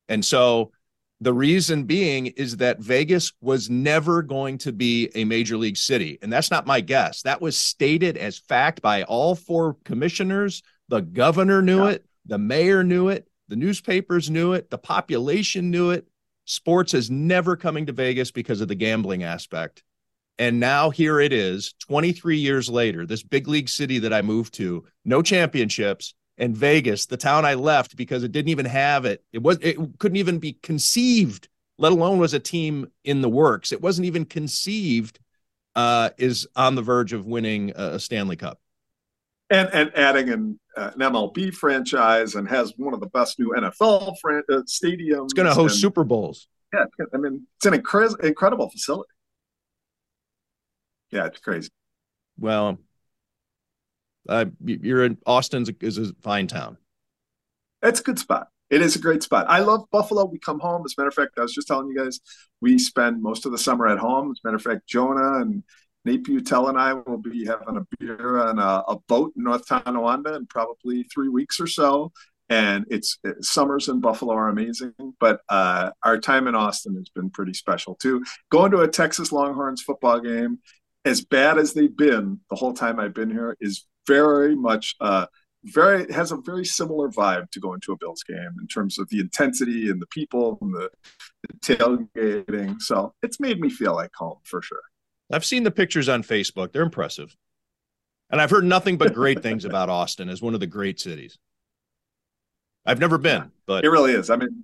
And so the reason being is that Vegas was never going to be a major league city. And that's not my guess. That was stated as fact by all four commissioners. The governor knew Yeah. it, the mayor knew it, the newspapers knew it, the population knew it. Sports is never coming to Vegas because of the gambling aspect. And now here it is, 23 years later, this big league city that I moved to, no championships, and Vegas, the town I left because it didn't even have it. It was it couldn't even be conceived, let alone was a team in the works. It wasn't even conceived. Uh, is on the verge of winning a Stanley Cup. and and adding an, uh, an MLB franchise and has one of the best new NFL fran- uh, stadiums. It's going to host and- Super Bowls. Yeah, I mean it's an incre- incredible facility. Yeah, it's crazy. Well, uh, you're in Austin's is a fine town. It's a good spot. It is a great spot. I love Buffalo. We come home. As a matter of fact, I was just telling you guys, we spend most of the summer at home. As a matter of fact, Jonah and Nate Butel and I will be having a beer on a, a boat in North Tonawanda in probably three weeks or so. And it's it, summers in Buffalo are amazing, but uh, our time in Austin has been pretty special too. Going to a Texas Longhorns football game, as bad as they've been the whole time I've been here, is very much uh, very it has a very similar vibe to going to a Bills game in terms of the intensity and the people and the, the tailgating. So it's made me feel like home for sure. I've seen the pictures on Facebook. They're impressive. And I've heard nothing but great (laughs) things about Austin as one of the great cities. I've never been, but It really is. I mean,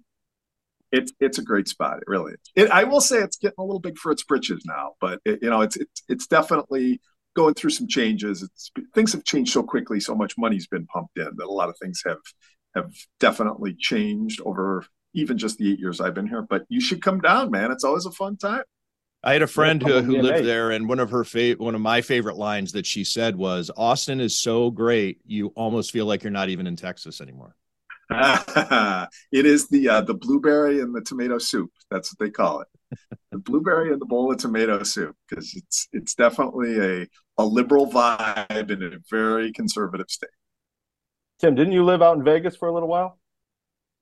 it's it's a great spot. It really is. It, I will say it's getting a little big for its britches now, but it, you know, it's it's it's definitely going through some changes. It's things have changed so quickly. So much money's been pumped in that a lot of things have have definitely changed over even just the eight years I've been here. But you should come down, man. It's always a fun time. I had a friend who, who lived there, and one of her fa- one of my favorite lines that she said was, "Austin is so great, you almost feel like you're not even in Texas anymore." (laughs) it is the uh, the blueberry and the tomato soup. That's what they call it. the blueberry and the bowl of tomato soup because it's it's definitely a a liberal vibe in a very conservative state. Tim, didn't you live out in Vegas for a little while?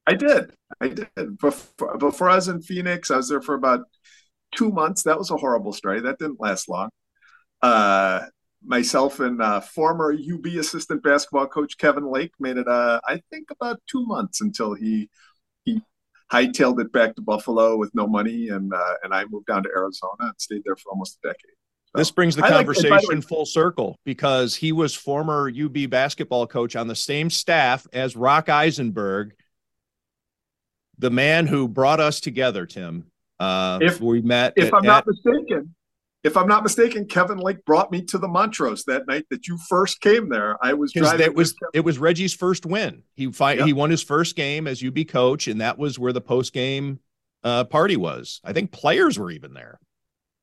I did, I did before before I was in Phoenix. I was there for about two months. That was a horrible story. That didn't last long. uh, myself and uh, former UB assistant basketball coach Kevin Lake made it. Uh, I think about two months until he he hightailed it back to Buffalo with no money, and uh, and I moved down to Arizona and stayed there for almost a decade. This brings the conversation like, way, full circle because he was former UB basketball coach on the same staff as Rock Eisenberg, the man who brought us together. Tim, uh, if we met, if at, I'm not at, mistaken, if I'm not mistaken, Kevin Lake brought me to the Montrose that night that you first came there. I was driving. It was it was Reggie's first win. He fi- yep. he won his first game as UB coach, and that was where the post game uh, party was. I think players were even there.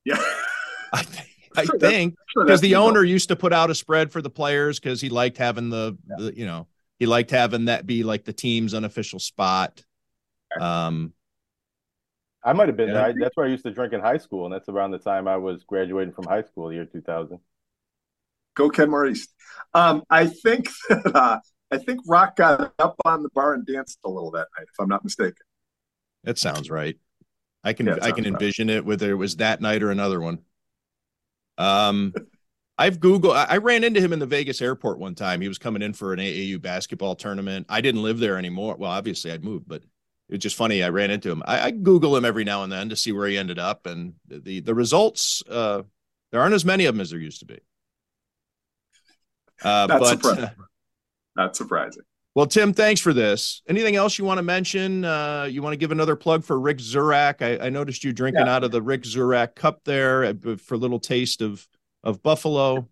Yeah, (laughs) I think. I sure, think because sure the owner used to put out a spread for the players because he liked having the, yeah. the, you know he liked having that be like the team's unofficial spot. Um, I might have been yeah. there. that's where I used to drink in high school, and that's around the time I was graduating from high school, the year 2000. Go Ken Maurice. Um, I think (laughs) that uh, I think Rock got up on the bar and danced a little that night, if I'm not mistaken. That sounds right. I can yeah, I can envision right. it whether it was that night or another one. Um, I've Googled. I ran into him in the Vegas airport one time. He was coming in for an AAU basketball tournament. I didn't live there anymore. Well, obviously I'd moved, but it's just funny. I ran into him. I, I, Google him every now and then to see where he ended up, and the the results uh, there aren't as many of them as there used to be. Uh, That's but, surprising. Not surprising. Well, Tim, thanks for this. Anything else you want to mention? Uh, you want to give another plug for Rick Zurak? I, I noticed you drinking yeah. out of the Rick Zurak cup there uh, for a little taste of of Buffalo.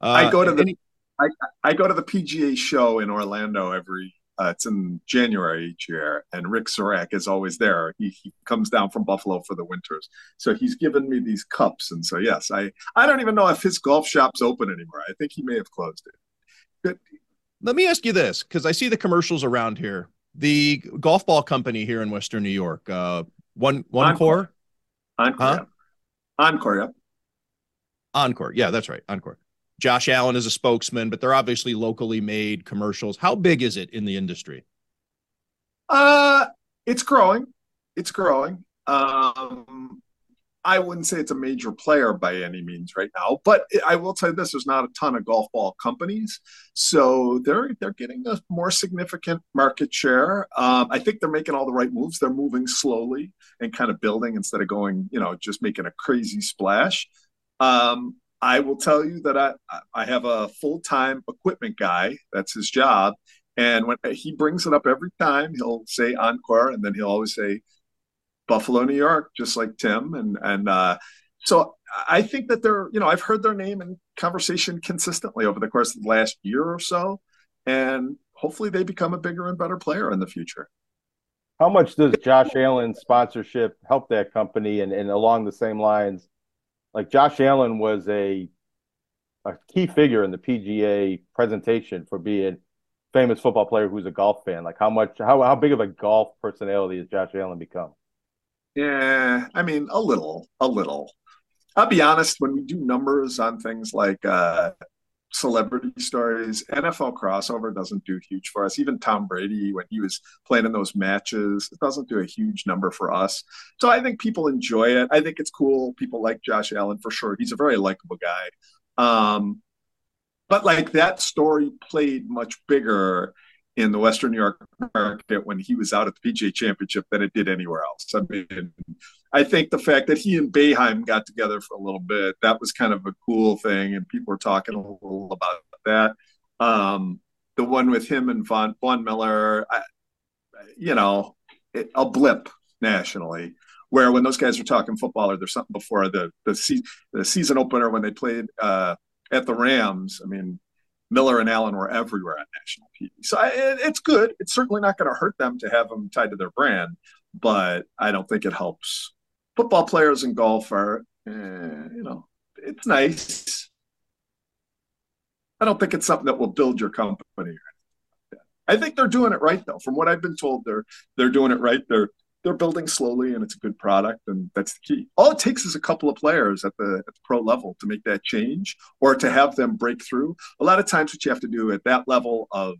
I go to the any... I, I go to the PGA show in Orlando every uh, it's in January each year, and Rick Zurak is always there. He, he comes down from Buffalo for the winters, so he's given me these cups. And so, yes, I I don't even know if his golf shop's open anymore. I think he may have closed it. Good. Let me ask you this, because I see the commercials around here. The golf ball company here in Western New York, uh, one one OnCore, OnCore, huh? OnCore, yeah. OnCore, yeah, that's right, OnCore. Josh Allen is a spokesman, but they're obviously locally made commercials. How big is it in the industry? Uh, it's growing. It's growing. Um, I wouldn't say it's a major player by any means right now, but I will tell you this: there's not a ton of golf ball companies, so they're they're getting a more significant market share. Um, I think they're making all the right moves. They're moving slowly and kind of building instead of going, you know, just making a crazy splash. Um, I will tell you that I I have a full time equipment guy. That's his job, and when he brings it up every time, he'll say OnCore, and then he'll always say Buffalo, New York, just like Tim, and and uh, so I think that they're you know I've heard their name in conversation consistently over the course of the last year or so, and hopefully they become a bigger and better player in the future. How much does Josh Allen's sponsorship help that company? And, and along the same lines, like Josh Allen was a a key figure in the PGA presentation for being famous football player who's a golf fan. Like how much how how big of a golf personality has Josh Allen become? Yeah, I mean a little, a little. I'll be honest, when we do numbers on things like uh, celebrity stories. NFL crossover doesn't do huge for us. Even Tom Brady, when he was playing in those matches, it doesn't do a huge number for us. So I think people enjoy it. I think it's cool. People like Josh Allen for sure. He's a very likable guy. Um, but like that story played much bigger in the Western New York market when he was out at the PGA Championship than it did anywhere else. I mean, I think the fact that he and Boeheim got together for a little bit that was kind of a cool thing, and people were talking a little about that. Um, the one with him and Von Von Miller, I, you know, it, a blip nationally. Where when those guys are talking football, or there's something before the the, se- the season opener when they played uh, at the Rams. I mean, Miller and Allen were everywhere on national TV. So I, it, it's good. It's certainly not going to hurt them to have them tied to their brand, but I don't think it helps. Football players and golf are, eh, you know, it's nice. I don't think it's something that will build your company. I think they're doing it right though. From what I've been told, they're they're doing it right. They're they're building slowly and it's a good product and that's the key. All it takes is a couple of players at the, at the pro level to make that change or to have them break through. A lot of times what you have to do at that level of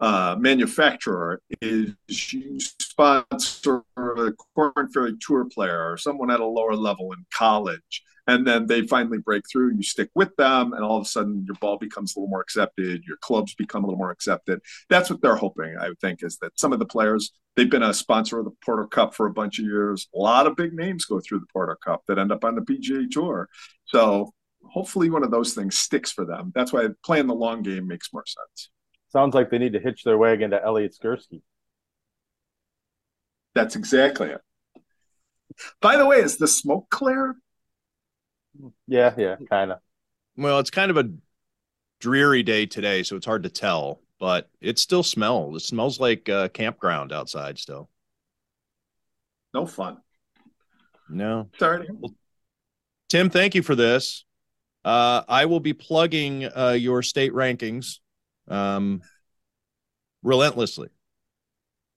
uh, manufacturer is you sponsor a Korn Ferry tour player or someone at a lower level in college and then they finally break through. You stick with them, and all of a sudden your ball becomes a little more accepted. Your clubs become a little more accepted. That's what they're hoping. I think is that some of the players they've been a sponsor of the Porter Cup for a bunch of years. A lot of big names go through the Porter Cup that end up on the PGA Tour. So hopefully one of those things sticks for them. That's why playing the long game makes more sense. Sounds like they need to hitch their wagon to Elliot Skurski. That's exactly it. By the way, is the smoke clear? Yeah, yeah, kind of. Well, it's kind of a dreary day today, so it's hard to tell, but it still smells. It smells like a campground outside still. No fun. No. Sorry. Well, Tim, thank you for this. Uh, I will be plugging uh, your state rankings um, relentlessly.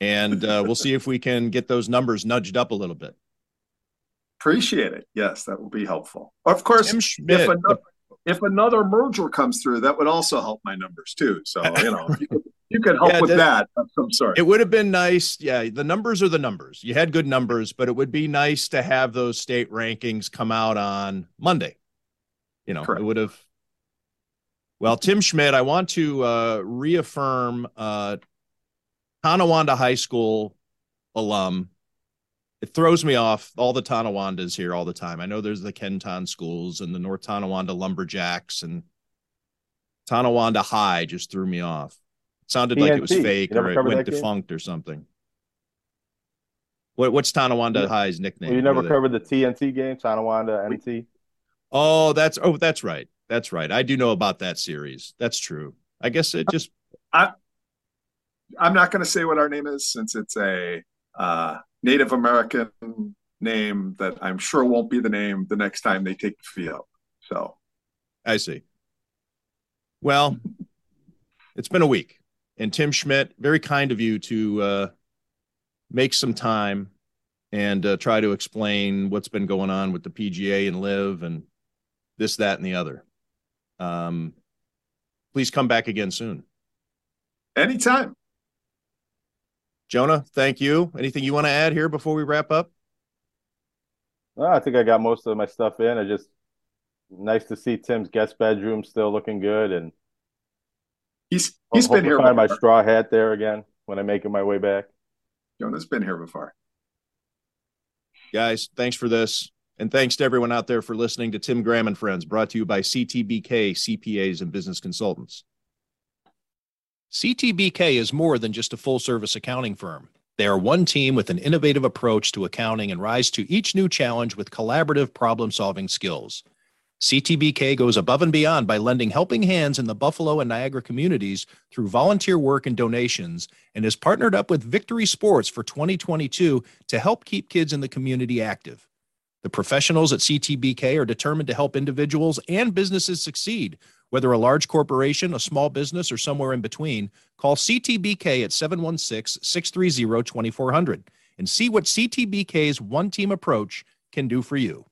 And uh, we'll see if we can get those numbers nudged up a little bit. Appreciate it. Yes, that will be helpful. Of course, Schmitt, if, another, if another merger comes through, that would also help my numbers too. So, you know, you, could, you could (laughs) help yeah, with that of some sort. It would have been nice. Yeah, the numbers are the numbers. You had good numbers, but it would be nice to have those state rankings come out on Monday. You know, Correct. it would have. Well, Tim Schmitt, I want to uh, reaffirm uh, Tonawanda High School alum it throws me off. All the Tonawandas here all the time. I know there's the Kenton schools and the North Tonawanda Lumberjacks and Tonawanda High just threw me off. It sounded TNT. like it was fake or it went defunct game? or something. What what's Tonawanda yeah. High's nickname? Well, you never covered the TNT game, Tonawanda NT. Oh, that's oh, that's right. That's right. I do know about that series. That's true. I guess it just. I, I'm not going to say what our name is since it's a uh, Native American name that I'm sure won't be the name the next time they take the field. So I see. Well, it's been a week. And Tim Schmitt, very kind of you to uh, make some time and uh, try to explain what's been going on with the PGA and LIV and this, that, and the other. Um, please come back again soon. Anytime. Jonah, thank you. Anything you want to add here before we wrap up? Well, I think I got most of my stuff in. I just nice to see Tim's guest bedroom still looking good, and he's he's been here. Find my straw hat there again when I'm making my way back. Jonah's been here before. Guys, thanks for this. And thanks to everyone out there for listening to Tim Graham and Friends, brought to you by CTBK CPAs and Business Consultants. CTBK is more than just a full service accounting firm. They are one team with an innovative approach to accounting and rise to each new challenge with collaborative problem solving skills. CTBK goes above and beyond by lending helping hands in the Buffalo and Niagara communities through volunteer work and donations and has partnered up with Victory Sports for 2022 to help keep kids in the community active. The professionals at CTBK are determined to help individuals and businesses succeed whether a large corporation, a small business, or somewhere in between, call CTBK at 716 630 2400 and see what CTBK's one team approach can do for you.